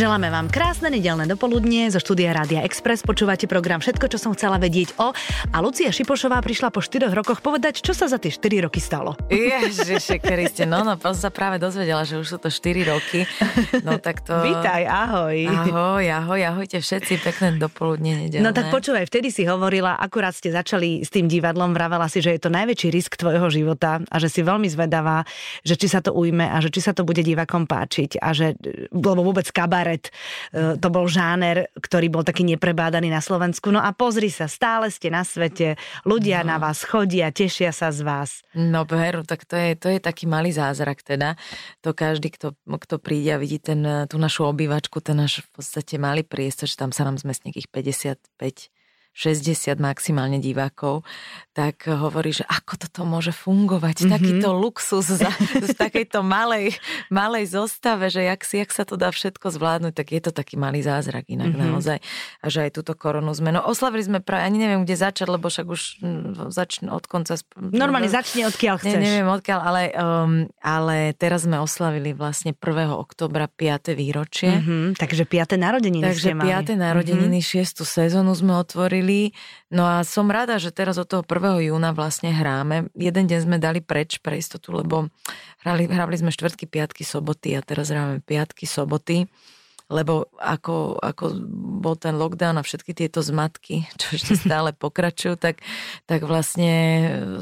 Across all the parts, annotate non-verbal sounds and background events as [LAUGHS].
Želáme vám krásne nedelné dopoludnie zo štúdia Rádia Express. Počúvate program Všetko, čo som chcela vedieť o. A Lucia Šipošová prišla po 4 rokoch povedať, čo sa za tie 4 roky stalo. Ježiši Kriste, no no, sa práve dozvedela, že už sú to 4 roky. No tak to... Vítaj, ahoj. Ahoj, ahoj, ahojte všetci, pekné dopoludne nedelné. No tak počúvaj, vtedy si hovorila, akurát ste začali s tým divadlom, vravela si, že je to najväčší risk tvojho života a že si veľmi zvedavá, že či sa to ujme a že či sa to bude divakom páčiť a že, lebo vôbec kaba kabaret. E, to bol žáner, ktorý bol taký neprebádaný na Slovensku. No a pozri sa, stále ste na svete, ľudia no. na vás chodia, tešia sa z vás. No veru, tak to je, to je taký malý zázrak teda. To každý, kto, kto príde a vidí ten, tú našu obývačku, ten náš v podstate malý priestor, že tam sa nám zmestí nejakých 55 60 maximálne divákov, tak hovorí, že ako toto môže fungovať, mm-hmm. takýto luxus za, [LAUGHS] v takejto malej, malej zostave, že jak, si, jak sa to dá všetko zvládnuť, tak je to taký malý zázrak inak mm-hmm. naozaj. A že aj túto koronu sme. No oslavili sme práve, ani neviem, kde začať, lebo však už začne od konca. Normálne začne odkiaľ chceš. Ne, neviem odkiaľ, ale, um, ale teraz sme oslavili vlastne 1. oktobra 5. výročie. Mm-hmm, takže 5. narodeniny Takže 5. narodeniny, mm-hmm. 6. sezónu sme otvorili hovorili. No a som rada, že teraz od toho 1. júna vlastne hráme. Jeden deň sme dali preč pre istotu, lebo hrali, hrali sme štvrtky, piatky, soboty a teraz hráme piatky, soboty lebo ako, ako bol ten lockdown a všetky tieto zmatky, čo ešte stále pokračujú, tak, tak vlastne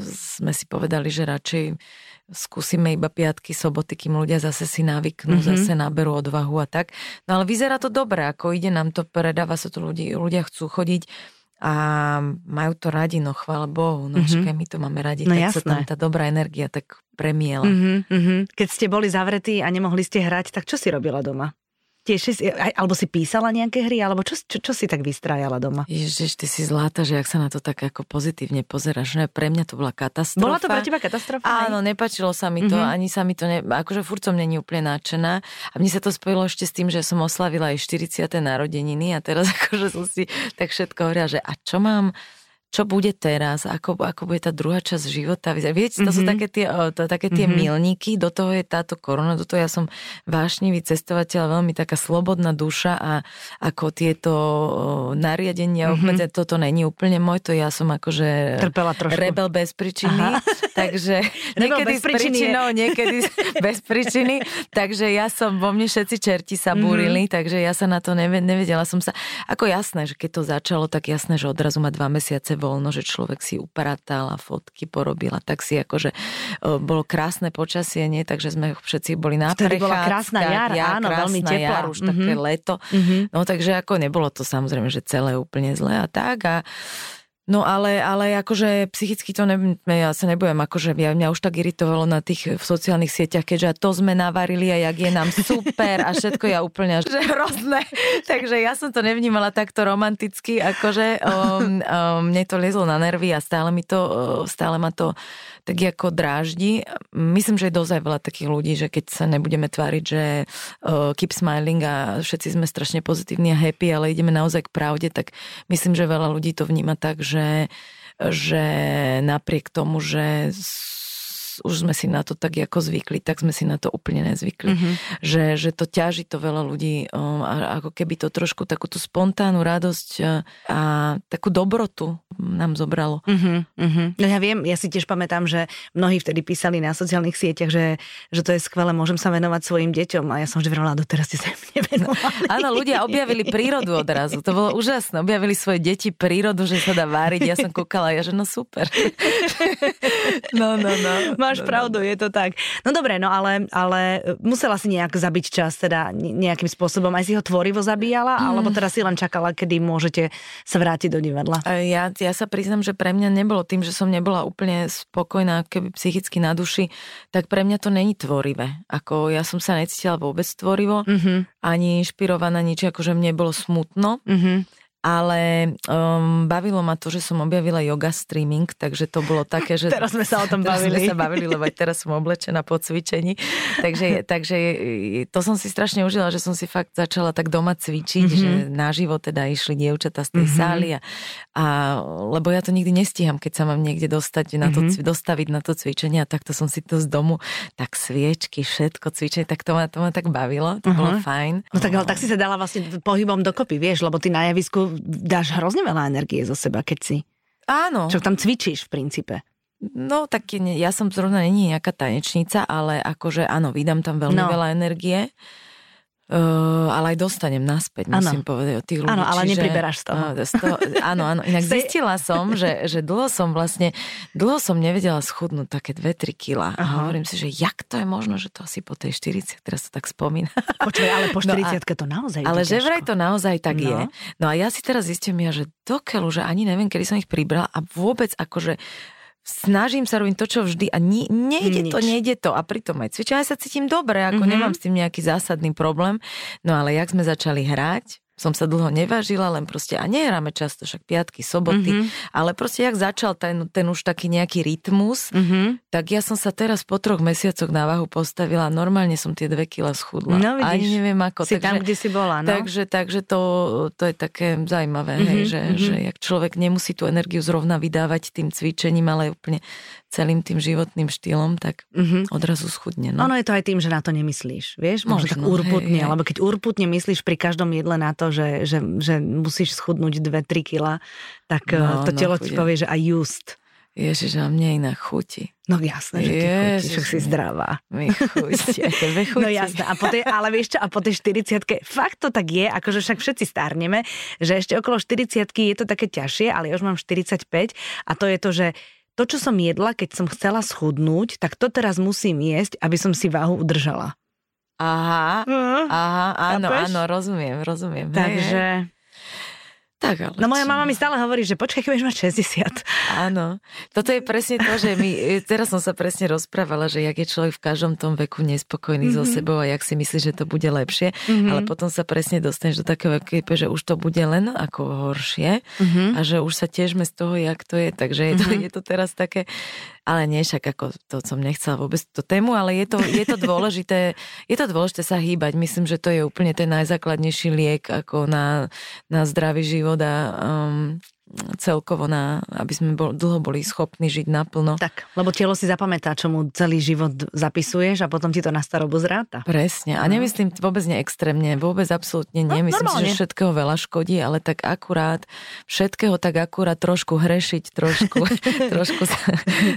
sme si povedali, že radšej skúsime iba piatky, soboty, kým ľudia zase si navyknú, mm-hmm. zase naberú odvahu a tak. No ale vyzerá to dobre, ako ide nám to, predáva sa to ľudí, ľudia chcú chodiť a majú to radi, no chvála Bohu, no mm-hmm. my to máme radi, no, tak jasné. sa tam tá dobrá energia tak premiela. Mm-hmm, Keď ste boli zavretí a nemohli ste hrať, tak čo si robila doma? Tiež si, alebo si písala nejaké hry, alebo čo, čo, čo si tak vystrájala doma? Ježiš, ty si zláta, že ak sa na to tak ako pozitívne pozeráš, že pre mňa to bola katastrofa. Bola to pre teba katastrofa? Áno, nepačilo sa mi to, mm-hmm. ani sa mi to, ne, akože furt som není úplne náčená. A mne sa to spojilo ešte s tým, že som oslavila aj 40. narodeniny a teraz [LAUGHS] akože som si tak všetko hovorila, že a čo mám čo bude teraz, ako, ako bude tá druhá časť života. Viete, to mm-hmm. sú mhm. také tie, to, také tie mm-hmm. milníky, do toho je táto korona, do toho ja som vášnivý cestovateľ, veľmi taká slobodná duša a ako tieto nariadenia, mm-hmm. toto není úplne môj, to ja som akože Trpela trošku. rebel bez príčiny, [LAUGHS] takže [LAUGHS] niekedy s príčinou, niekedy [LAUGHS] bez príčiny, takže ja som, vo mne všetci čerti sa búrili, mm-hmm. takže ja sa na to nevedela som sa, ako jasné, že keď to začalo, tak jasné, že odrazu ma dva mesiace voľno, že človek si upratal a fotky porobila, tak si akože bolo krásne počasie, nie? takže sme všetci boli na Vtedy bola krásna jar, ja, áno, krásna veľmi teplá. Jar, už mm-hmm. také leto. Mm-hmm. No takže ako nebolo to samozrejme, že celé úplne zlé a tak a No ale, ale akože psychicky to ne, ja sa nebudem, akože ja, mňa už tak iritovalo na tých v sociálnych sieťach, keďže to sme navarili a jak je nám super a všetko ja úplne [LAUGHS] že hrozné. Takže ja som to nevnímala takto romanticky, akože um, um, mne to liezlo na nervy a stále mi to, uh, stále ma to tak ako dráždi. Myslím, že je dosť veľa takých ľudí, že keď sa nebudeme tváriť, že uh, keep smiling a všetci sme strašne pozitívni a happy, ale ideme naozaj k pravde, tak myslím, že veľa ľudí to vníma tak, že že napriek tomu, že už sme si na to tak ako zvykli, tak sme si na to úplne nezvykli. Mm-hmm. Že, že to ťaží to veľa ľudí, a ako keby to trošku takúto spontánnu radosť a takú dobrotu nám zobralo. Mm-hmm. No ja viem, ja si tiež pamätám, že mnohí vtedy písali na sociálnych sieťach, že, že to je skvelé, môžem sa venovať svojim deťom a ja som vždy vrala, doteraz ste sa nevenovali. Áno, ľudia objavili prírodu odrazu, to bolo úžasné, objavili svoje deti prírodu, že sa dá váriť, ja som kúkala, ja že no super. [LAUGHS] no, no, no. Máš no, no, pravdu, je to tak. No dobre, no ale, ale musela si nejak zabiť čas, teda nejakým spôsobom. Aj si ho tvorivo zabíjala, mm. alebo teda si len čakala, kedy môžete sa vrátiť do divadla? Ja, ja sa priznam, že pre mňa nebolo tým, že som nebola úplne spokojná keby psychicky na duši, tak pre mňa to není tvorivé. Ako ja som sa necítila vôbec tvorivo, mm-hmm. ani inšpirovaná nič, akože mne bolo smutno. Mm-hmm ale um, bavilo ma to, že som objavila yoga streaming, takže to bolo také, že... [LAUGHS] teraz sme sa o tom teraz bavili. sme sa bavili, lebo aj teraz som oblečená po cvičení. Takže, [LAUGHS] takže to som si strašne užila, že som si fakt začala tak doma cvičiť, mm-hmm. že naživo teda išli dievčatá z tej mm-hmm. sály a, a lebo ja to nikdy nestíham, keď sa mám niekde dostať na to, mm-hmm. dostaviť na to cvičenie a takto som si to z domu, tak sviečky, všetko cvičenie, tak to ma, to ma tak bavilo, to uh-huh. bolo fajn. No tak ale tak si sa dala vlastne pohybom dokopy, vieš, lebo ty na javisku dáš hrozne veľa energie zo seba, keď si... Áno. Čo tam cvičíš v princípe. No tak ja som zrovna není nejaká tanečnica, ale akože áno, vydám tam veľmi no. veľa energie. Uh, ale aj dostanem naspäť, ano. musím povedať o tých ľudí. Áno, ale čiže, nepriberáš z toho. Uh, z toho áno, áno. Inak zistila som, že, že dlho som vlastne, dlho som nevedela schudnúť také 2-3 kila. A hovorím si, že jak to je možno, že to asi po tej 40, teraz sa tak spomína. Počuj, ale po 40 [LAUGHS] no a, to naozaj Ale že vraj to naozaj tak no. je. No a ja si teraz zistím ja, že dokeľu, že ani neviem, kedy som ich pribrala a vôbec akože snažím sa robiť to, čo vždy a ni, nejde Nič. to, nejde to a pritom aj cvičím, aj sa cítim dobre, ako mm-hmm. nemám s tým nejaký zásadný problém. No ale jak sme začali hrať, som sa dlho nevážila, len proste, a nehráme často, však piatky, soboty, mm-hmm. ale proste jak začal ten, ten už taký nejaký rytmus, mm-hmm. tak ja som sa teraz po troch mesiacoch na váhu postavila, normálne som tie dve kila schudla. No vidíš, Ani neviem ako. Si takže, tam, kde si bola, no. Takže, takže to, to je také zaujímavé, mm-hmm. hej, že, mm-hmm. že jak človek nemusí tú energiu zrovna vydávať tým cvičením, ale úplne celým tým životným štýlom, tak mm-hmm. odrazu schudne. No. Ono je to aj tým, že na to nemyslíš, vieš? Možno, Možno tak urputne, hej, lebo keď urputne myslíš pri každom jedle na to, že, že, že musíš schudnúť 2-3 kila, tak no, eh, to telo no, ti povie, že aj just. Ježiš, a mne inak chutí. No jasné, že ty chutíš, že si zdravá. Mi chutí, a tebe [LAUGHS] chutí. No jasné, a po tej, ale vieš čo, a po tej 40 fakt to tak je, akože však všetci stárneme, že ešte okolo 40 je to také ťažšie, ale ja už mám 45 a to je to, že to, čo som jedla, keď som chcela schudnúť, tak to teraz musím jesť, aby som si váhu udržala. Aha, uh, aha, áno, chápeš? áno, rozumiem, rozumiem. Takže... Hej. Tak, ale no moja mama mi stále hovorí, že počkaj, keď mať 60. Áno. Toto je presne to, že my, [LAUGHS] teraz som sa presne rozprávala, že jak je človek v každom tom veku nespokojný mm-hmm. so mhm. sebou a jak si myslí, že to bude lepšie, mm-hmm. ale potom sa presne dostaneš do takého veku, že už to bude len ako horšie mm-hmm. a že už sa tiežme z toho, jak to je. Takže je to, mm-hmm. je to teraz také, ale nie však ako to som nechcela vôbec tú tému, ale je to, je to dôležité, je to dôležité sa hýbať. Myslím, že to je úplne ten najzákladnejší liek ako na, na zdravý život a um, celkovo na, aby sme bol, dlho boli schopní žiť naplno. Tak, lebo telo si zapamätá, čo mu celý život zapisuješ a potom ti to na starobu zráta. Presne. A no. nemyslím vôbec neextrémne, vôbec absolútne nie. No, Myslím si, že všetkého veľa škodí, ale tak akurát, všetkého tak akurát trošku hrešiť, trošku, [LAUGHS] trošku sa,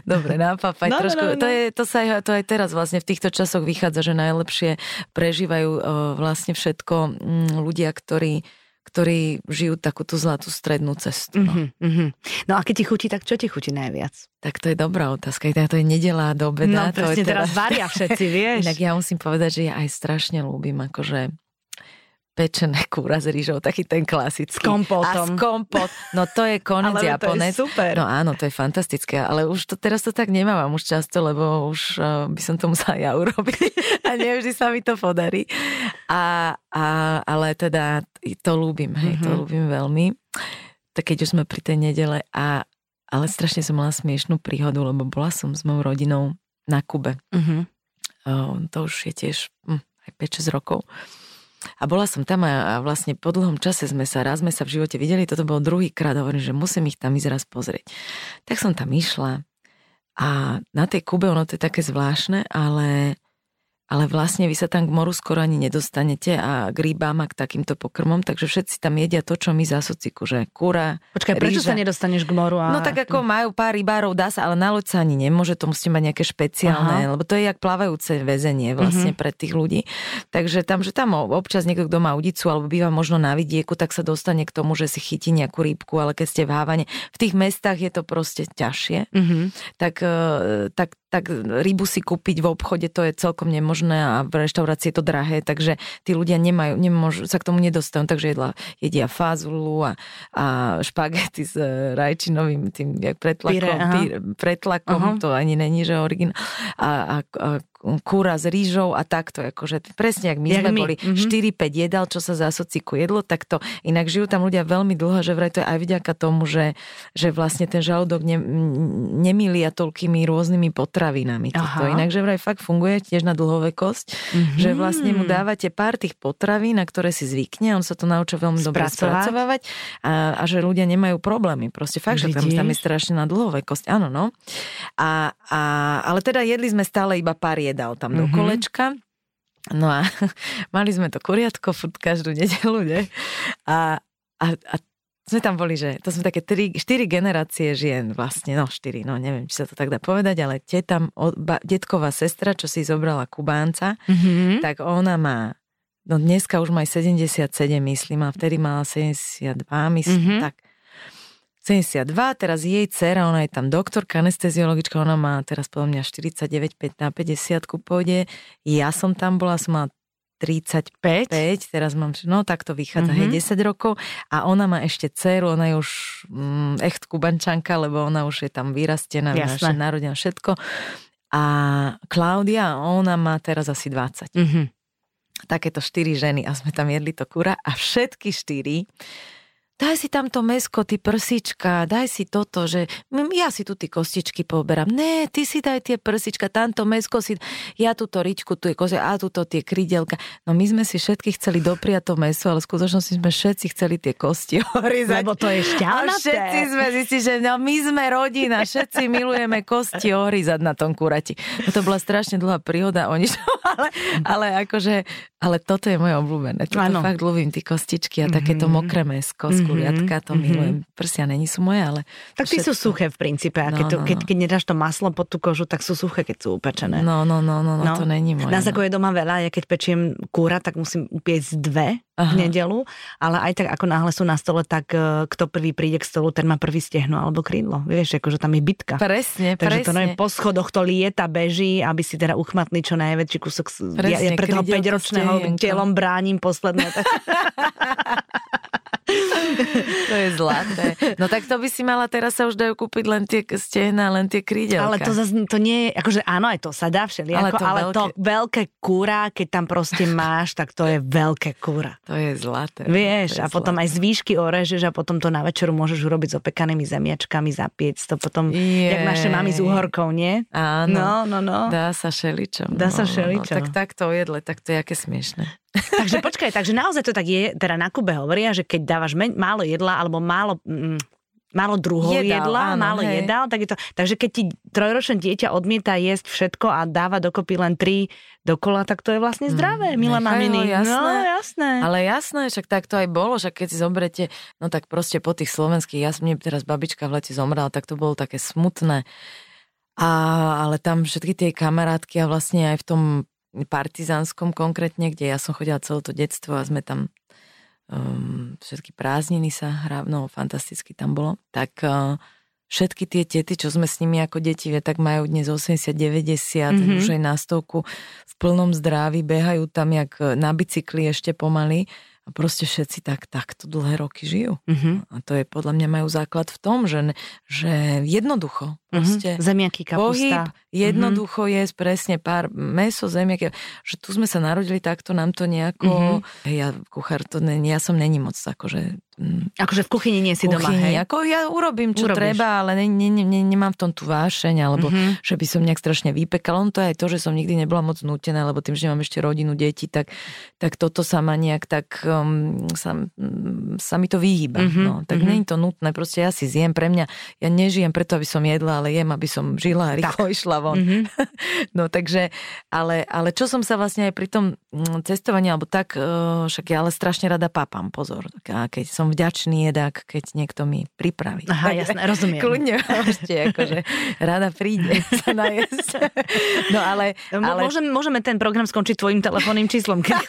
dobre, napapať. No, trošku, no, no, no. To, je, to, sa aj, to aj teraz vlastne v týchto časoch vychádza, že najlepšie prežívajú o, vlastne všetko m, mm, ľudia, ktorí ktorí žijú takúto zlatú strednú cestu. No. Uh-huh, uh-huh. no a keď ti chutí, tak čo ti chutí najviac? Tak to je dobrá otázka. To je nedelá do obeda. No presne, to je teraz varia všetci, [LAUGHS] vieš. Inak ja musím povedať, že ja aj strašne ľúbim akože pečené [LAUGHS] kúra s rýžou, taký ten klasický. S kompotom. A s kompot. No to je konec [LAUGHS] ale Japonec. To je super. No áno, to je fantastické, ale už to teraz to tak nemávam už často, lebo už uh, by som to musela ja [LAUGHS] urobiť a nevždy sa mi to podarí. A, a, ale teda to ľúbim, hej, mm-hmm. to mhm. ľúbim veľmi. Tak keď už sme pri tej nedele a ale strašne som mala smiešnú príhodu, lebo bola som s mojou rodinou na Kube. Mm-hmm. Uh, to už je tiež hm, aj 5-6 rokov. A bola som tam a vlastne po dlhom čase sme sa, raz sme sa v živote videli, toto bol druhý krát, hovorím, že musím ich tam ísť raz pozrieť. Tak som tam išla a na tej Kube ono to je také zvláštne, ale ale vlastne vy sa tam k moru skoro ani nedostanete a k rybám a k takýmto pokrmom, takže všetci tam jedia to, čo my za sociku, že kúra, Počkaj, prečo rýža. sa nedostaneš k moru? A... No tak ako majú pár rybárov, dá sa, ale na loď sa ani nemôže, to musíte mať nejaké špeciálne, Aha. lebo to je jak plávajúce väzenie vlastne uh-huh. pre tých ľudí. Takže tam, že tam občas niekto, kto má udicu alebo býva možno na vidieku, tak sa dostane k tomu, že si chytí nejakú rybku, ale keď ste v hávane, v tých mestách je to proste ťažšie, uh-huh. tak, e, tak tak rybu si kúpiť v obchode to je celkom nemožné a v reštaurácii je to drahé, takže tí ľudia nemajú, nemôžu, sa k tomu nedostanú, takže jedla, jedia fazulu a, a špagety s e, rajčinovým tým jak pretlakom, Píre, píre, pretlakom uh-huh. to ani není, že origin a, a, a kúra s rýžou a takto, akože presne, ak my Jak sme my, boli mhm. 4-5 jedal, čo sa zasociku jedlo, tak to inak žijú tam ľudia veľmi dlho, že vraj to je aj vďaka tomu, že, že vlastne ten žalúdok ne, nemilia toľkými rôznymi potravinami. Toto. Inak, že vraj fakt funguje tiež na dlhovekosť, Mhm. že vlastne mu dávate pár tých potravín, na ktoré si zvykne, on sa to naučil veľmi dobre spracovávať a, a že ľudia nemajú problémy. Proste fakt, že tam, tam je Vidíš? strašne na dlhovekosť. Áno, no. A, a, ale teda jedli sme stále iba pár jedál tam do Mhm. kolečka. No a [LAUGHS] mali sme to kuriatko furt každú nedelu, ne? A, a, a sme tam boli, že to sme také tri, štyri generácie žien vlastne, no štyri, no neviem, či sa to tak dá povedať, ale tie tam, ba, detková sestra, čo si zobrala Kubánca, Mhm. tak ona má, no dneska už má aj 77, myslím, a vtedy mala 72, myslím, Mhm. tak. 72, teraz jej dcera, ona je tam doktorka, anesteziologička, ona má teraz podľa mňa 49, 5 na 50 ku pôjde. Ja som tam bola, som mala 35, 5, teraz mám, no tak to vychádza, Mhm. mm-hmm. 10 rokov a ona má ešte dceru, ona je už mm, echt kubančanka, lebo ona už je tam vyrastená, naše narodená všetko. A Klaudia, ona má teraz asi 20 Mhm. takéto štyri ženy a sme tam jedli to kura a všetky štyri daj si tam to mesko, ty prsička, daj si toto, že ja si tu tie kostičky poberám. Ne, ty si daj tie prsička, tamto mesko si, ja túto ričku, tu je koze, a túto tie krydelka. No my sme si všetky chceli dopriať to meso, ale v skutočnosti sme všetci chceli tie kosti [LAUGHS] orizať. Lebo to je A šťavnaté. všetci sme zistili, že no, my sme rodina, všetci milujeme kosti ohryzať na tom kurati. No, to bola strašne dlhá príhoda [LAUGHS] o ničom, ale, ale akože, ale toto je moje obľúbené. Toto Áno. fakt ľúbim, tie kostičky a takéto Mhm. mokré mesko z Mhm, kuriatka, to mhm. milujem. Prsia není sú moje, ale Tak ty sú suché v princípe a keď, No, to, no, keď, no. keď nedáš to maslo pod tú kožu, tak sú suché, keď sú upečené. No, no, no, no, no, No. to není moje. Nás no. ako je doma veľa, ja keď pečiem kúra, tak musím upiecť dve Aha. v nedelu, ale aj tak ako náhle sú na stole, tak eh, kto prvý príde k stolu, ten má prvý stehno alebo krídlo. Vieš, akože tam je bitka. Presne, Takže to presne. neviem, po schodoch to lieta, beží, aby si teda uchmatli čo najväčší kúsok. s- Ja, ja Presne, pre toho krydielko, 5-ročného stehienko. telom bránim posledné. [LAUGHS] To je zlaté. No tak to by si mala, teraz sa už dajú kúpiť len tie stehna, len tie krídelka. Ale to zase to nie je, akože áno, aj to sa dá všelijako, Ale to ale veľké- to veľké kúra, keď tam proste máš, tak to je veľké kúra. To je zlaté. Vieš, je a potom zlaté. aj z výšky orežeš a potom to na večeru môžeš urobiť s opekanými zemiačkami, zapiec to potom, jak naše mami s uhorkou, nie? Áno. No, no, no. Dá sa šeličom. Dá sa no, všeličo. No, tak takto o jedle, tak to je aké smiešne. Takže počkaj, takže naozaj to tak je, teda na Kube hovoria, že keď dávaš men- málo jedla alebo málo... Mm, málo druhov Jedál, jedla, áno, málo hej. jedál, tak je to, takže keď ti trojročné dieťa odmieta jesť všetko a dáva dokopy len tri dokola, tak to je vlastne zdravé, Mm, milé maminy. jasné. No, jasné. Ale jasné, však tak to aj bolo, však keď si zoberete, no tak proste po tých slovenských, ja mne teraz babička v lete zomrela, tak to bolo také smutné. A, ale tam všetky tie kamarátky a vlastne aj v tom partizánskom konkrétne, kde ja som chodila celé to detstvo a sme tam um, všetky prázdniny sa hrá, no fantasticky tam bolo, tak uh, všetky tie tety, čo sme s nimi ako deti, vie, tak majú dnes 80, 90, Mhm. mm-hmm. už aj na stovku v plnom zdraví, behajú tam jak na bicykli ešte pomaly a proste všetci tak, takto dlhé roky žijú. Mhm. A to je podľa mňa majú základ v tom, že, že jednoducho proste Mhm. Zemiaky, pohyb, kapusta. jednoducho mm-hmm. jesť presne pár meso, zemiaky, že tu sme sa narodili takto, nám to nejako, mm-hmm. ja kuchár, to ne, ja som není moc akože Akože v kuchyni nie si doma, kuchyni. hej? Ako ja urobím, čo Urobíš. treba, ale ne, ne, ne, nemám v tom tú vášeň, alebo Mhm. mm-hmm. že by som nejak strašne vypekala. On to je aj to, že som nikdy nebola moc nútená, lebo tým, že mám ešte rodinu, deti, tak, tak toto sa ma nejak tak, um, sa, um, sa mi to vyhýba. Mhm, Mm-hmm. No, tak mhm. mm-hmm. nie je to nutné, proste ja si zjem, pre mňa, ja nežijem preto, aby som jedla, ale jem, aby som žila a rýchlo išla von. Mhm. [LAUGHS] No takže, ale, ale čo som sa vlastne aj pri tom mm, cestovaní, alebo tak, eh, však ja ale strašne rada papám, pozor. Keď som vďačný jedák, keď niekto mi pripraví. Aha, Takže jasné, rozumiem. Kľudne [LAUGHS] môžete, akože rada príde [LAUGHS] sa najesť. No ale, Mo- ale Môžem, môžeme ten program skončiť tvojim telefónnym číslom, keď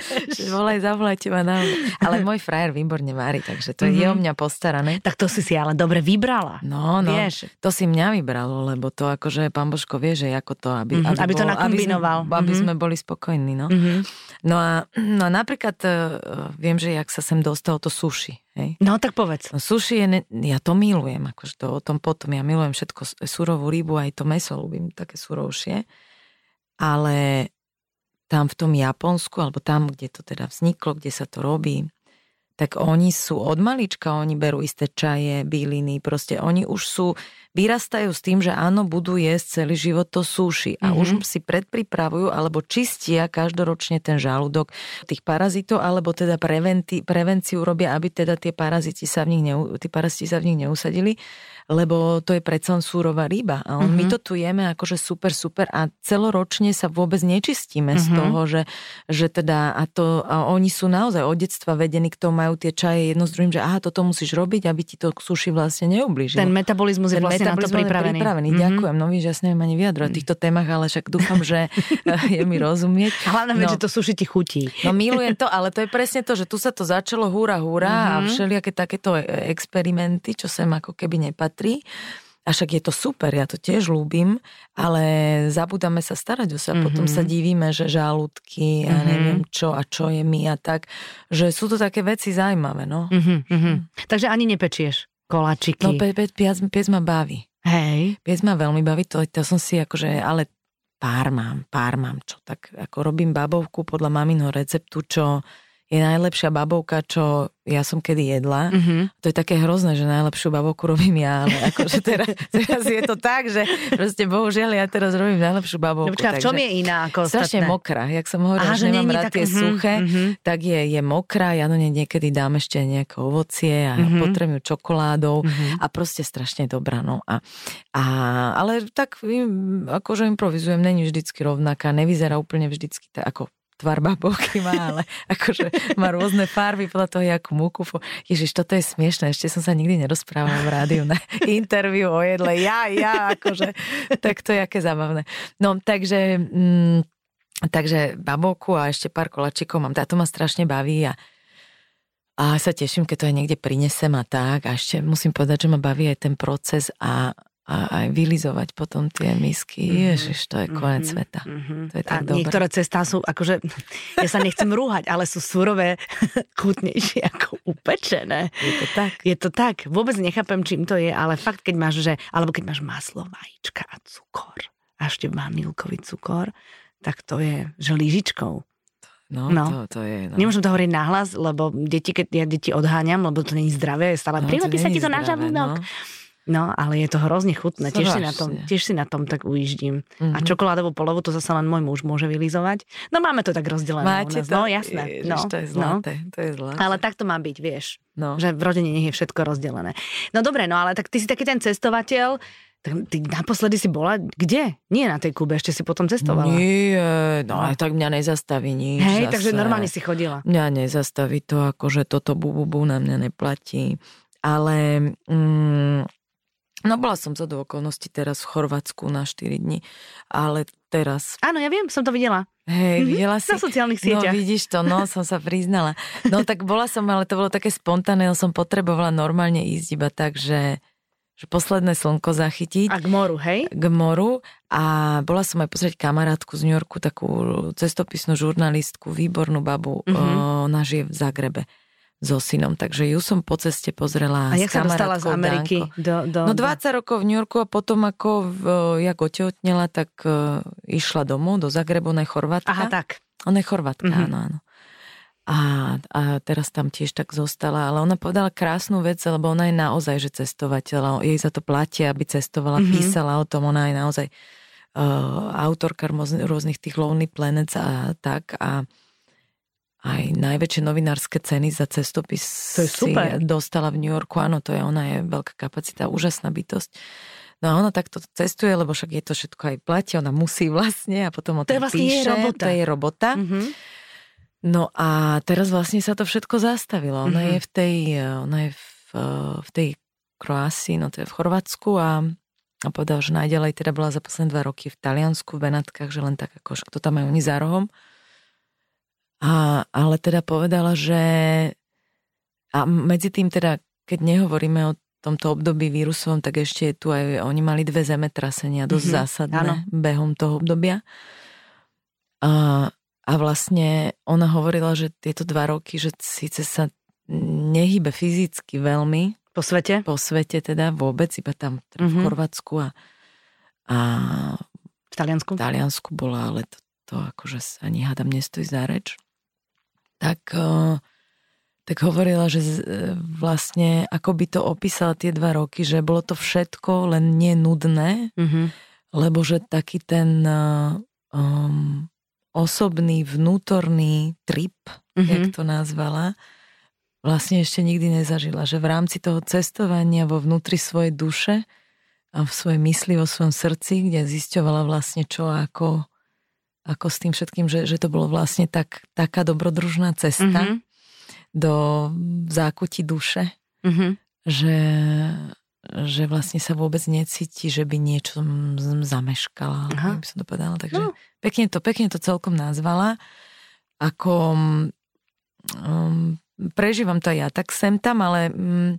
[LAUGHS] volaj, zavolajte ma na Ale môj frajer výborne varí, takže to je o mňa postarané. Tak to si si ale dobre vybrala. No, no, Vieš. to si mňa vybralo, lebo to akože pán Božko vie, že ako to, aby, Mhm, aby to bolo- nakombinoval. Aby sme, aby Mhm. sme boli spokojní, no. Mhm. No a, no a napríklad uh, viem, že jak sa sem dostalo to sushi, hej. No tak povedz. No sushi je, ne, ja to milujem, akože to o tom potom, ja milujem všetko, surovú rybu, aj to meso ľúbim, také surovšie. ale tam v tom Japonsku, alebo tam, kde to teda vzniklo, kde sa to robí, tak oni sú od malička, oni berú isté čaje, byliny, proste oni už sú, vyrastajú s tým, že áno, budú jesť celý život to súši a mm-hmm. už si predpripravujú alebo čistia každoročne ten žalúdok tých parazitov, alebo teda preventi, prevenciu robia, aby teda tie paraziti sa v nich, neu, tí paraziti sa v nich neusadili lebo to je predsa súrová ryba. A on, mm-hmm. my mhm. to tu jeme akože super, super a celoročne sa vôbec nečistíme mm-hmm. z mhm. toho, že, že teda a to, a oni sú naozaj od detstva vedení, kto majú tie čaje jedno s druhým, že aha, toto musíš robiť, aby ti to suši vlastne neublížilo. Ten metabolizmus je vlastne metabolizmus na to pripravený. pripravený. Mm-hmm. Ďakujem, no víš, ja sa neviem ani vyjadrovať v týchto témach, ale však dúfam, že [LAUGHS] je mi rozumieť. Hlavne, no, že to suši ti chutí. No milujem to, ale to je presne to, že tu sa to začalo húra, húra mm-hmm. a všelijaké takéto experimenty, čo sem ako keby nepatrí patrí. A však je to super, ja to tiež ľúbim, ale zabudáme sa starať o sa. Mm-hmm. Potom sa divíme, že žalúdky a mm-hmm. neviem čo a čo je my a tak. Že sú to také veci zaujímavé, no. Mm-hmm. Takže ani nepečieš koláčiky. No pe, pe, piec, piec ma baví. Hej. Piec ma veľmi baví, to, to som si akože, ale pár mám, pár mám, čo tak ako robím babovku podľa maminho receptu, čo je najlepšia babovka, čo ja som kedy jedla. Mm-hmm. To je také hrozné, že najlepšiu babovku robím ja, ale akože teraz, [LAUGHS] teraz je to tak, že proste bohužiaľ ja teraz robím najlepšiu babovku. No, v čom je iná ako Strašne ostatné? mokrá. Jak som hovorila, že nemám rád tie uh-huh, suché, uh-huh. tak je, je mokrá. Ja do nej niekedy dám ešte nejaké ovocie a uh-huh. potrem ju čokoládou uh-huh. a proste strašne dobrá. No. A, a, ale tak akože improvizujem, není vždycky rovnaká, nevyzerá úplne vždycky tak, ako tvar babovky má, ale [LAUGHS] akože má rôzne farby podľa toho, akú múku. Ježiš, toto je smiešné, ešte som sa nikdy nerozprávala v rádiu na [LAUGHS] interviu o jedle. Ja, ja, akože, tak to je aké zábavné. No, takže, mm, takže babovku a ešte pár kolačikov mám. Táto ma strašne baví a a sa teším, keď to aj niekde prinesem a tak. A ešte musím povedať, že ma baví aj ten proces a, a aj vylizovať potom tie misky. Mm-hmm. Ježiš, to je koniec mm-hmm. sveta. Mm-hmm. To je tak a dobré. niektoré cestá sú, akože, ja sa nechcem rúhať, ale sú surové [LAUGHS] chutnejšie ako upečené. Je to tak. Je to tak. Vôbec nechápem, čím to je, ale fakt, keď máš, že, alebo keď máš maslo, vajíčka a cukor a ešte vanilkový cukor, tak to je, že lyžičkou. No, no. To, to je, no. Nemôžem to hovoriť nahlas, lebo deti, keď ja deti odháňam, lebo to není zdravé, stále no, prilepí sa ti to na žalúdok. No. No, ale je to hrozne chutné. Tiež si, na tom, tiež si na tom tak ujíždím. Mm-hmm. A mhm. čokoládovú polovu to zase len môj muž môže vylizovať. No máme to tak rozdelené Máte u nás. To? No jasné. No, to je zlaté. No. To je zlaté. Ale tak to má byť, vieš. No. Že v rodine nech je všetko rozdelené. No dobre, no ale tak ty si taký ten cestovateľ. Tak ty naposledy si bola kde? Nie na tej Kube, ešte si potom cestovala. Nie, no aj tak mňa nezastaví nič. Hej, zase. takže normálne si chodila. Mňa nezastaví to, akože toto bu, bu, bu na mňa neplatí. Ale mm, No bola som za do okolností teraz v Chorvátsku na 4 dní, ale teraz... Áno, ja viem, som to videla. Hej, mm-hmm. videla si? Na sociálnych sieťach. No vidíš to, no som sa priznala. No tak bola som, ale to bolo také spontánne, som potrebovala normálne ísť iba tak, že že posledné slnko zachytiť. A k moru, hej? K moru. A bola som aj pozrieť kamarátku z New Yorku, takú cestopisnú žurnalistku, výbornú babu. Mm-hmm. Ona žije v Zagrebe so synom, takže ju som po ceste pozrela A jak sa dostala z Ameriky? Do, do, no 20 do... rokov v New Yorku a potom ako v, jak otehotnela, tak uh, išla domov do Zagrebu, ona je Chorvátka. Aha, tak. Ona je Chorvátka, mm-hmm. áno, áno. A, a teraz tam tiež tak zostala, ale ona povedala krásnu vec, lebo ona je naozaj, že cestovateľ, jej za to platia, aby cestovala, mm-hmm. písala o tom, ona je naozaj uh, autorka rôznych tých Lonely Planets a tak a aj najväčšie novinárske ceny za cestopis to je super. dostala v New Yorku. Áno, to je, ona je veľká kapacita, úžasná bytosť. No a ona takto cestuje, lebo však je to všetko aj platí, ona musí vlastne a potom o to je vlastne píše. Jej robota. To je robota. Mm-hmm. No a teraz vlastne sa to všetko zastavilo. Ona mm-hmm. je v tej, ona je v, v tej Kroásii, no to je v Chorvátsku a, a povedal, že najďalej teda bola za posledné dva roky v Taliansku, v Benátkach, že len tak ako, to tam majú oni za rohom. A, ale teda povedala, že a medzi tým teda, keď nehovoríme o tomto období vírusovom, tak ešte je tu aj, oni mali dve zemetrasenia dosť mm-hmm, zásadné áno. behom toho obdobia. A, a vlastne ona hovorila, že tieto dva roky, že síce sa nehybe fyzicky veľmi. Po svete? Po svete teda vôbec, iba tam teda mm-hmm. v mhm. Chorvátsku a, a v V Taliansku? V Taliansku bola, ale to, to akože ani hádam nestojí za reč. Tak, uh, tak hovorila, že vlastne ako by to opísala tie dva roky, že bolo to všetko len nenudné, mm-hmm. lebo že taký ten um, osobný vnútorný trip, mm-hmm. jak to nazvala, vlastne ešte nikdy nezažila. Že v rámci toho cestovania vo vnútri svojej duše a v svojej mysli, vo svojom srdci, kde zisťovala vlastne čo ako, ako s tým všetkým, že, že to bolo vlastne tak, taká dobrodružná cesta mm-hmm. do zákutí duše, mm-hmm. že, že vlastne sa vôbec necíti, že by niečo zameškala, Aha. by som to povedala. Takže no. pekne, to, pekne to celkom nazvala. Ako um, prežívam to aj ja tak sem tam, ale mm,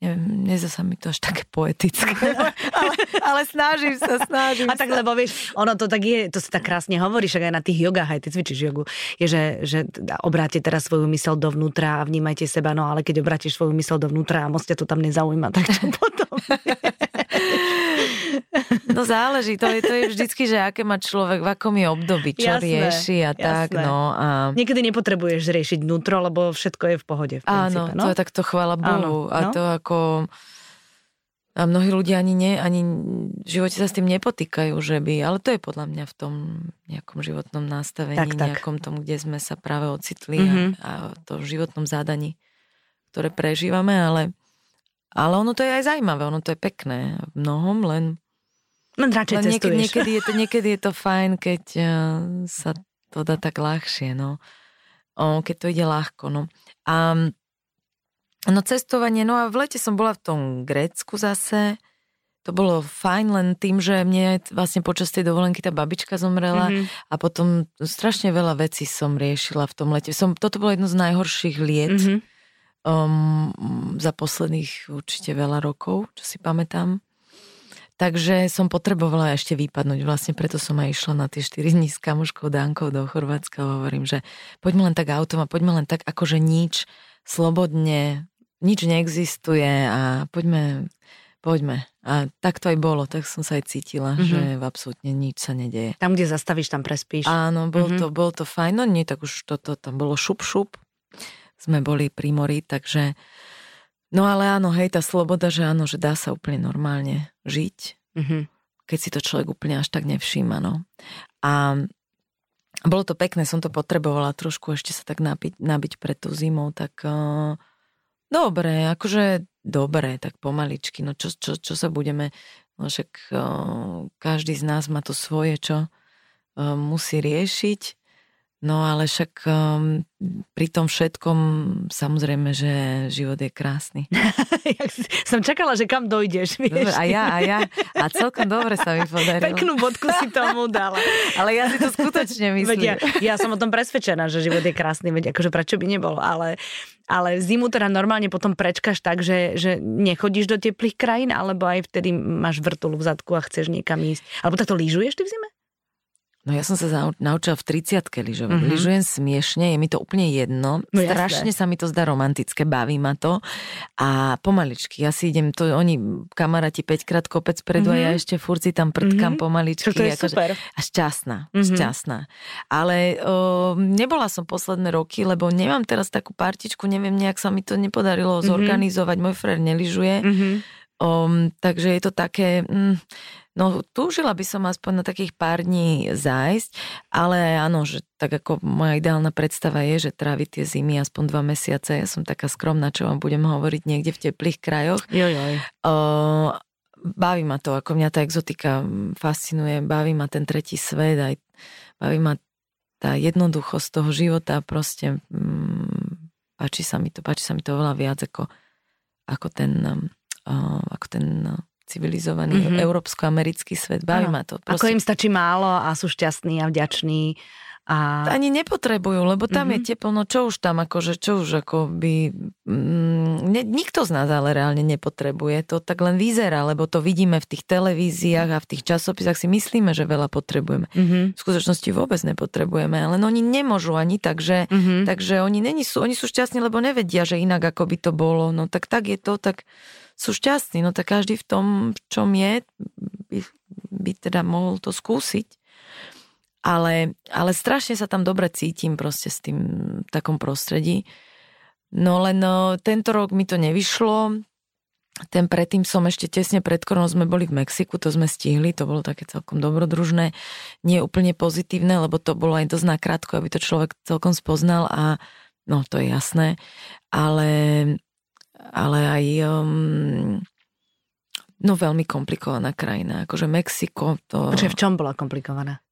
neviem, nezá sa mi to až také poetické. [LAUGHS] ale, ale snažím sa, snažím A tak lebo vieš, ono to tak je, to sa tak krásne hovorí, však aj na tých jogách, aj ty cvičíš jogu, je, že, že obráte teraz svoju mysel dovnútra a vnímajte seba, no ale keď obrátiš svoju mysel dovnútra a moc ťa to tam nezaujíma, tak čo [LAUGHS] potom? No záleží, to je, to je vždycky, že aké má človek, v akom je období, čo jasné, rieši a jasné. tak. No, a... Niekedy nepotrebuješ riešiť vnútro, lebo všetko je v pohode. V princípe, Áno, no? to je takto chvála Bohu. Áno, a no? to ako... A mnohí ľudia ani, nie, ani v živote sa s tým nepotýkajú, že by, ale to je podľa mňa v tom nejakom životnom nastavení, tak, tak. nejakom tom, kde sme sa práve ocitli mm-hmm. a, a to v životnom zádaní, ktoré prežívame, ale, ale ono to je aj zaujímavé, ono to je pekné v mnohom, len len radšej Len niekedy, niekedy, je to, [LAUGHS] niekedy je to fajn, keď uh, sa to dá tak ľahšie, no. O, keď to ide ľahko, no. A no cestovanie, no a v lete som bola v tom Grécku zase, to bolo fajn len tým, že mne vlastne počas tej dovolenky tá babička zomrela mm-hmm. a potom strašne veľa vecí som riešila v tom lete. Som, toto bolo jedno z najhorších liet mm-hmm. Um, za posledných určite veľa rokov, čo si pamätám. Takže som potrebovala ešte vypadnúť, vlastne preto som aj išla na tie 4 dní s kamuškou Dankou do Chorvátska hovorím, že poďme len tak autom a poďme len tak akože nič, slobodne, nič neexistuje a poďme, poďme. A tak to aj bolo, tak som sa aj cítila, mm-hmm. že v absolútne nič sa nedeje. Tam, kde zastavíš, tam prespíš. Áno, bol mm-hmm. to, bol to fajn, no nie, tak už toto tam bolo šup šup. Sme boli pri mori, takže No ale áno, hej, tá sloboda, že áno, že dá sa úplne normálne žiť, mm-hmm. keď si to človek úplne až tak nevšíma, no. A bolo to pekné, som to potrebovala trošku ešte sa tak nabiť, nabiť pred tú zimou, tak uh, dobre, akože dobre, tak pomaličky, no čo, čo, čo sa budeme, no však uh, každý z nás má to svoje, čo uh, musí riešiť No ale však um, pri tom všetkom samozrejme, že život je krásny. [LAUGHS] Som čakala, že kam dojdeš. Vieš? A ja, a ja. A celkom dobre sa mi podarilo. Peknú bodku si tomu dala. [LAUGHS] Ale ja si to skutočne myslím. Veď ja, ja som o tom presvedčená, že život je krásny. Veď akože prečo by nebol. Ale, ale zimu teda normálne potom prečkaš tak, že, že nechodíš do teplých krajín, alebo aj vtedy máš vrtulu v zadku a chceš niekam ísť. Alebo takto lyžuješ ty v zime? No ja som sa naučila v 30 lyžovať. Mm-hmm. Lyžujem smiešne, je mi to úplne jedno. No, Strašne sa mi to zdá romantické, baví ma to. A pomaličky, ja si idem, to oni kamaráti 5 krát kopec predu mm-hmm. a ja mhm. ešte furt si tam prdkám mm-hmm. pomaličky. To je ako, super. A šťastná, mm-hmm. šťastná. Ale o, nebola som posledné roky, lebo nemám teraz takú partičku, neviem, nejak sa mi to nepodarilo mm-hmm. zorganizovať. Môj frér neližuje. Mm-hmm. Um, takže je to také, mm, no túžila by som aspoň na takých pár dní zájsť, ale áno, že tak ako moja ideálna predstava je, že tráviť tie zimy aspoň dva mesiace, ja som taká skromná, čo vám budem hovoriť niekde v teplých krajoch. Joj, joj. Uh, baví ma to, ako mňa tá exotika fascinuje, baví ma ten tretí svet, aj baví ma tá jednoduchosť toho života, proste mm, páči sa mi to, páči sa mi to veľa viac ako, ako ten ako ten no, civilizovaný mm-hmm. európsko-americký svet. Baví ano. ma to. Proste. Ako im stačí málo a sú šťastní a vďační. A... Ani nepotrebujú, lebo tam mm-hmm. je teplo, no čo už tam akože, čo už ako by... Mm, ne, nikto z nás ale reálne nepotrebuje, to tak len vyzerá, lebo to vidíme v tých televíziách a v tých časopisách si myslíme, že veľa potrebujeme. Mm-hmm. V skutočnosti vôbec nepotrebujeme, ale no oni nemôžu ani tak, že, mm-hmm. takže oni, není sú, oni sú šťastní, lebo nevedia, že inak ako by to bolo. No tak tak je to, tak sú šťastní. No tak každý v tom, v čom je, by, by teda mohol to skúsiť. ale, ale strašne sa tam dobre cítim proste s tým v takom prostredí. No len no, tento rok mi to nevyšlo, ten predtým som ešte tesne pred koronou sme boli v Mexiku, to sme stihli, to bolo také celkom dobrodružné, nie úplne pozitívne, lebo to bolo aj dosť nakrátko, aby to človek celkom spoznal a no to je jasné, ale, ale aj um, no veľmi komplikovaná krajina, akože Mexiko to... Počkej, v čom bola komplikovaná?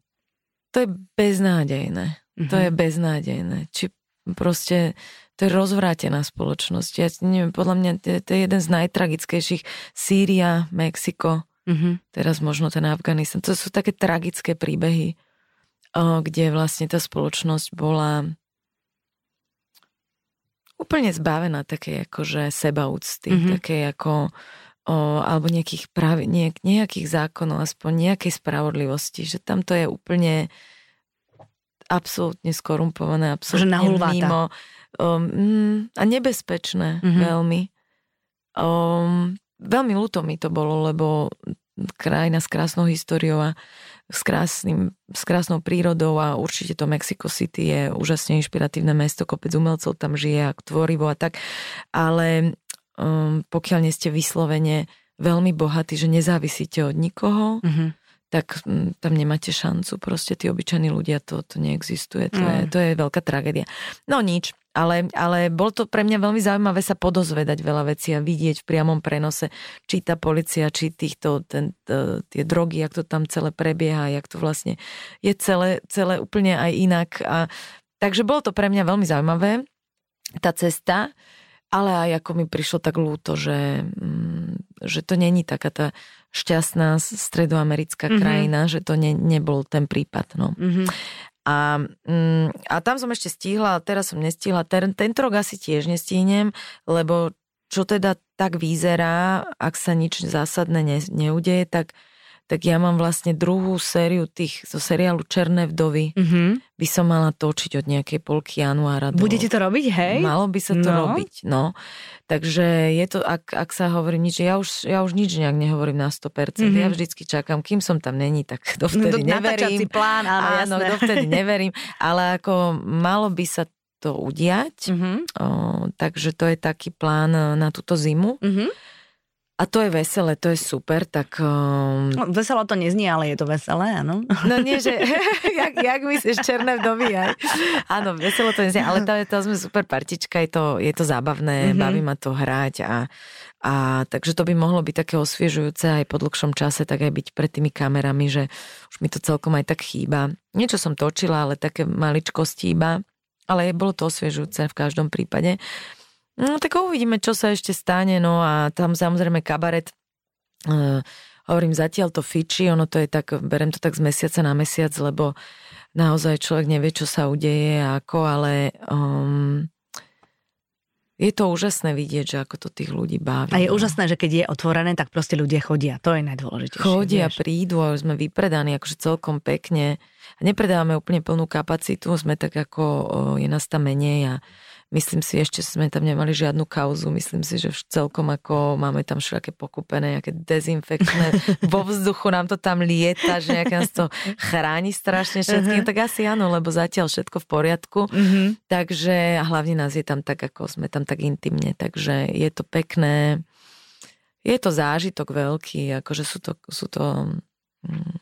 To je beznádejné. Mm-hmm. To mhm. je beznádejné. Či proste to je rozvrátená spoločnosť. Ja neviem, podľa mňa to, to je jeden z najtragickejších. Sýria, Mexiko, mm-hmm. teraz možno ten Afganistan. To sú také tragické príbehy, kde vlastne tá spoločnosť bola úplne zbavená také akože sebaúcty, mm-hmm. také ako o, alebo nejakých, práv, nejak, nejakých zákonov, aspoň nejakej spravodlivosti, že tam to je úplne absolútne skorumpované, absolútne mimo um, a nebezpečné mm-hmm. veľmi. Um, veľmi ľúto mi to bolo, lebo krajina s krásnou históriou a s, krásnym, s krásnou prírodou a určite to Mexico City je úžasne inšpiratívne mesto, kopec umelcov tam žije a tvorivo a tak, ale um, pokiaľ nie ste vyslovene veľmi bohatí, že nezávisíte od nikoho, mm-hmm tak mm, tam nemáte šancu. Proste tí obyčajní ľudia, to, to neexistuje. To, mm. je, to je veľká tragédia. No nič, ale, ale bol to pre mňa veľmi zaujímavé sa podozvedať veľa vecí a vidieť v priamom prenose, či tá policia, či týchto, ten, tie drogy, jak to tam celé prebieha, jak to vlastne je celé, celé úplne aj inak. A, takže bolo to pre mňa veľmi zaujímavé, tá cesta, ale aj ako mi prišlo tak ľúto, že, mm, že to není taká tá šťastná stredoamerická mm-hmm. krajina, že to ne, nebol ten prípad. No. Mm-hmm. A, mm, a tam som ešte stihla, teraz som nestihla. Ten, tento rok asi tiež nestihnem, lebo čo teda tak vyzerá, ak sa nič zásadné ne, neudeje, tak tak ja mám vlastne druhú sériu tých zo seriálu Černé vdovy. Mm-hmm. By som mala točiť od nejakej polky januára. Do... Budete to robiť, hej? Malo by sa to no. robiť, no. Takže je to, ak, ak sa hovorí nič, ja už, ja už nič nejak nehovorím na 100%. Mm-hmm. Ja vždycky čakám, kým som tam není, tak [LAUGHS] dovtedy no, neverím. plán, áno, áno jasné. dovtedy neverím. Ale ako malo by sa to udiať, mm-hmm. o, takže to je taký plán na túto zimu. Mm-hmm. A to je veselé, to je super, tak... Um... No, veselo to neznie, ale je to veselé, áno. No nie, že [LAUGHS] jak, jak myslíš, černé vdovy aj. Áno, veselo to neznie, ale to, to sme super partička, je to, je to zábavné, mm-hmm. baví ma to hrať a, a takže to by mohlo byť také osviežujúce aj po dlhšom čase, tak aj byť pred tými kamerami, že už mi to celkom aj tak chýba. Niečo som točila, ale také maličkosti iba, ale bolo to osviežujúce v každom prípade. No tak uvidíme, čo sa ešte stane, no a tam samozrejme kabaret, uh, hovorím zatiaľ to fiči, ono to je tak, berem to tak z mesiaca na mesiac, lebo naozaj človek nevie, čo sa udeje a ako, ale um, je to úžasné vidieť, že ako to tých ľudí baví. A je no. úžasné, že keď je otvorené, tak proste ľudia chodia. To je najdôležitejšie. Chodia, vieš. prídu a už sme vypredaní akože celkom pekne. Nepredávame úplne plnú kapacitu, sme tak ako, je nás tam menej a Myslím si, ešte sme tam nemali žiadnu kauzu. Myslím si, že celkom ako máme tam všelijaké pokúpené, nejaké dezinfekčné, [LAUGHS] vo vzduchu nám to tam lieta, že nejaké nás to chráni strašne všetkým. Uh-huh. Tak asi áno, lebo zatiaľ všetko v poriadku. Uh-huh. Takže a hlavne nás je tam tak, ako sme tam tak intimne. Takže je to pekné. Je to zážitok veľký, akože sú to, sú to hm,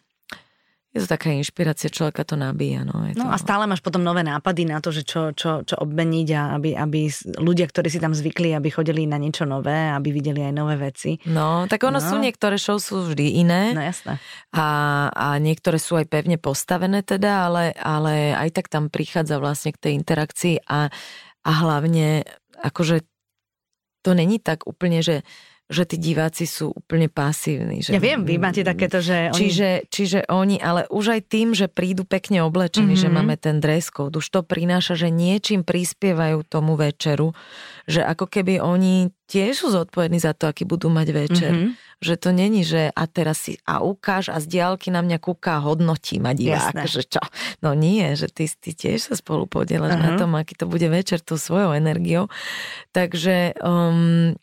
je to taká inšpirácia, človeka to nabíja. No, je no a stále máš potom nové nápady na to, že čo, čo, čo obmeniť a aby, aby ľudia, ktorí si tam zvykli, aby chodili na niečo nové, aby videli aj nové veci. No, tak ono no. sú niektoré show sú vždy iné. No jasné. A, a niektoré sú aj pevne postavené teda, ale, ale aj tak tam prichádza vlastne k tej interakcii a, a hlavne akože to není tak úplne, že že tí diváci sú úplne pasívni. Že, ja viem, vy máte takéto, že oni... Čiže, čiže oni, ale už aj tým, že prídu pekne oblečení, mm-hmm. že máme ten dress code, už to prináša, že niečím prispievajú tomu večeru, že ako keby oni tiež sú zodpovední za to, aký budú mať večer. Mm-hmm. Že to není, že a teraz si a ukáž a z diálky na mňa kúka hodnotí ma divák. Že čo? No nie, že ty, ty tiež sa spolu podielaš uh-huh. na tom, aký to bude večer tou svojou energiou. Takže um,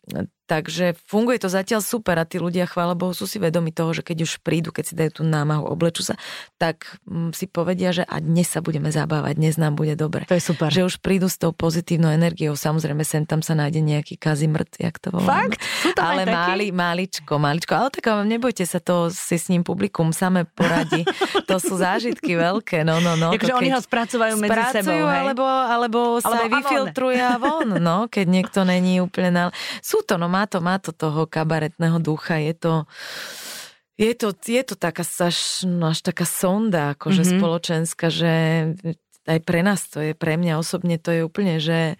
Takže funguje to zatiaľ super a tí ľudia, chvála Bohu, sú si vedomi toho, že keď už prídu, keď si dajú tú námahu, oblečú sa, tak mm, si povedia, že a dnes sa budeme zabávať, dnes nám bude dobre. To je super. Že už prídu s tou pozitívnou energiou. Samozrejme, sem tam sa nájde nejaký kazimrt, jak to volá. Fakt? Sú tam ale máli, maličko, maličko. Ale tak nebojte sa to, si s ním publikum same poradí. [LAUGHS] to sú zážitky veľké, no, no, no. Takže oni ho spracovajú medzi spracujú, sebou, hej? Alebo, alebo sa alebo aj vyfiltruje von, no, keď niekto není úplne na... Sú to, no má to, má to toho kabaretného ducha, je to... Je to, je to taká až, no, až taká sonda, akože mm-hmm. spoločenská, že aj pre nás to je, pre mňa osobne to je úplne, že,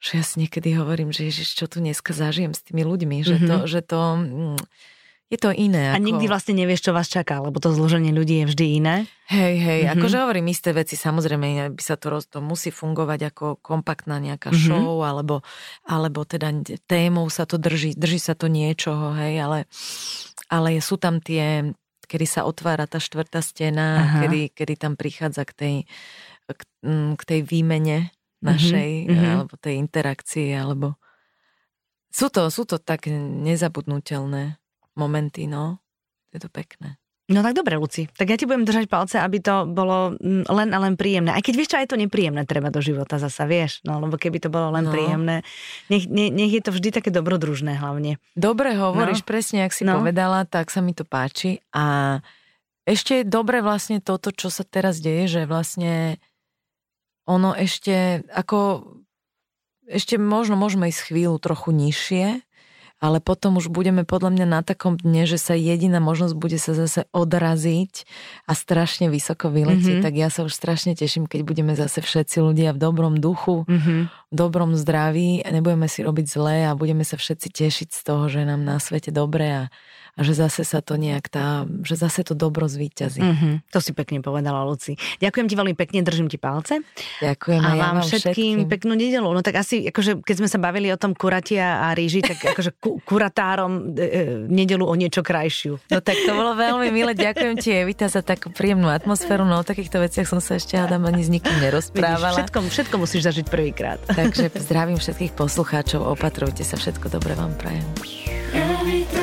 že ja si niekedy hovorím, že ježiš, čo tu dneska zažijem s tými ľuďmi, že mm-hmm. to, že to mm, je to iné. A ako... nikdy vlastne nevieš, čo vás čaká, lebo to zloženie ľudí je vždy iné. Hej, hej, mm-hmm. akože hovorím isté veci, samozrejme, by sa to, to musí fungovať ako kompaktná nejaká mm-hmm. show, alebo, alebo teda témou sa to drží, drží sa to niečoho, hej, ale, ale sú tam tie, kedy sa otvára tá štvrtá stena, kedy, kedy tam prichádza k tej, k, mm, k tej výmene našej, mm-hmm. alebo tej interakcie, alebo sú to, sú to tak nezabudnutelné momenty, no. Je to pekné. No tak dobre, Luci. Tak ja ti budem držať palce, aby to bolo mm, len a len príjemné. Aj keď vieš čo, aj to nepríjemné treba do života zasa, vieš. No, lebo keby to bolo len no. príjemné, nech, ne, nech je to vždy také dobrodružné hlavne. Dobre hovoríš, no. presne, ak si no. povedala, tak sa mi to páči. A ešte je dobre vlastne toto, čo sa teraz deje, že vlastne ono ešte ako ešte možno môžeme ísť chvíľu trochu nižšie, ale potom už budeme podľa mňa na takom dne, že sa jediná možnosť bude sa zase odraziť a strašne vysoko vyletieť, mm-hmm. tak ja sa už strašne teším, keď budeme zase všetci ľudia v dobrom duchu, mm-hmm. v dobrom zdraví nebudeme si robiť zlé a budeme sa všetci tešiť z toho, že nám na svete dobre a a že zase sa to nejak tá, že zase to dobro zvíťazí. Mm-hmm. To si pekne povedala, Luci. Ďakujem ti veľmi pekne, držím ti palce. Ďakujem a ja vám všetkým, všetkým peknú nedelu. No tak asi, akože, keď sme sa bavili o tom kuratia a ríži, tak [LAUGHS] akože ku, kuratárom e, e, nedelu o niečo krajšiu. No tak to bolo veľmi milé. Ďakujem ti, Evita, za takú príjemnú atmosféru. No o takýchto veciach som sa ešte hádam ani s nikým nerozprávala. Vidíš, všetko, všetko musíš zažiť prvýkrát. Takže zdravím všetkých poslucháčov, opatrujte sa, všetko dobre vám prajem. Evita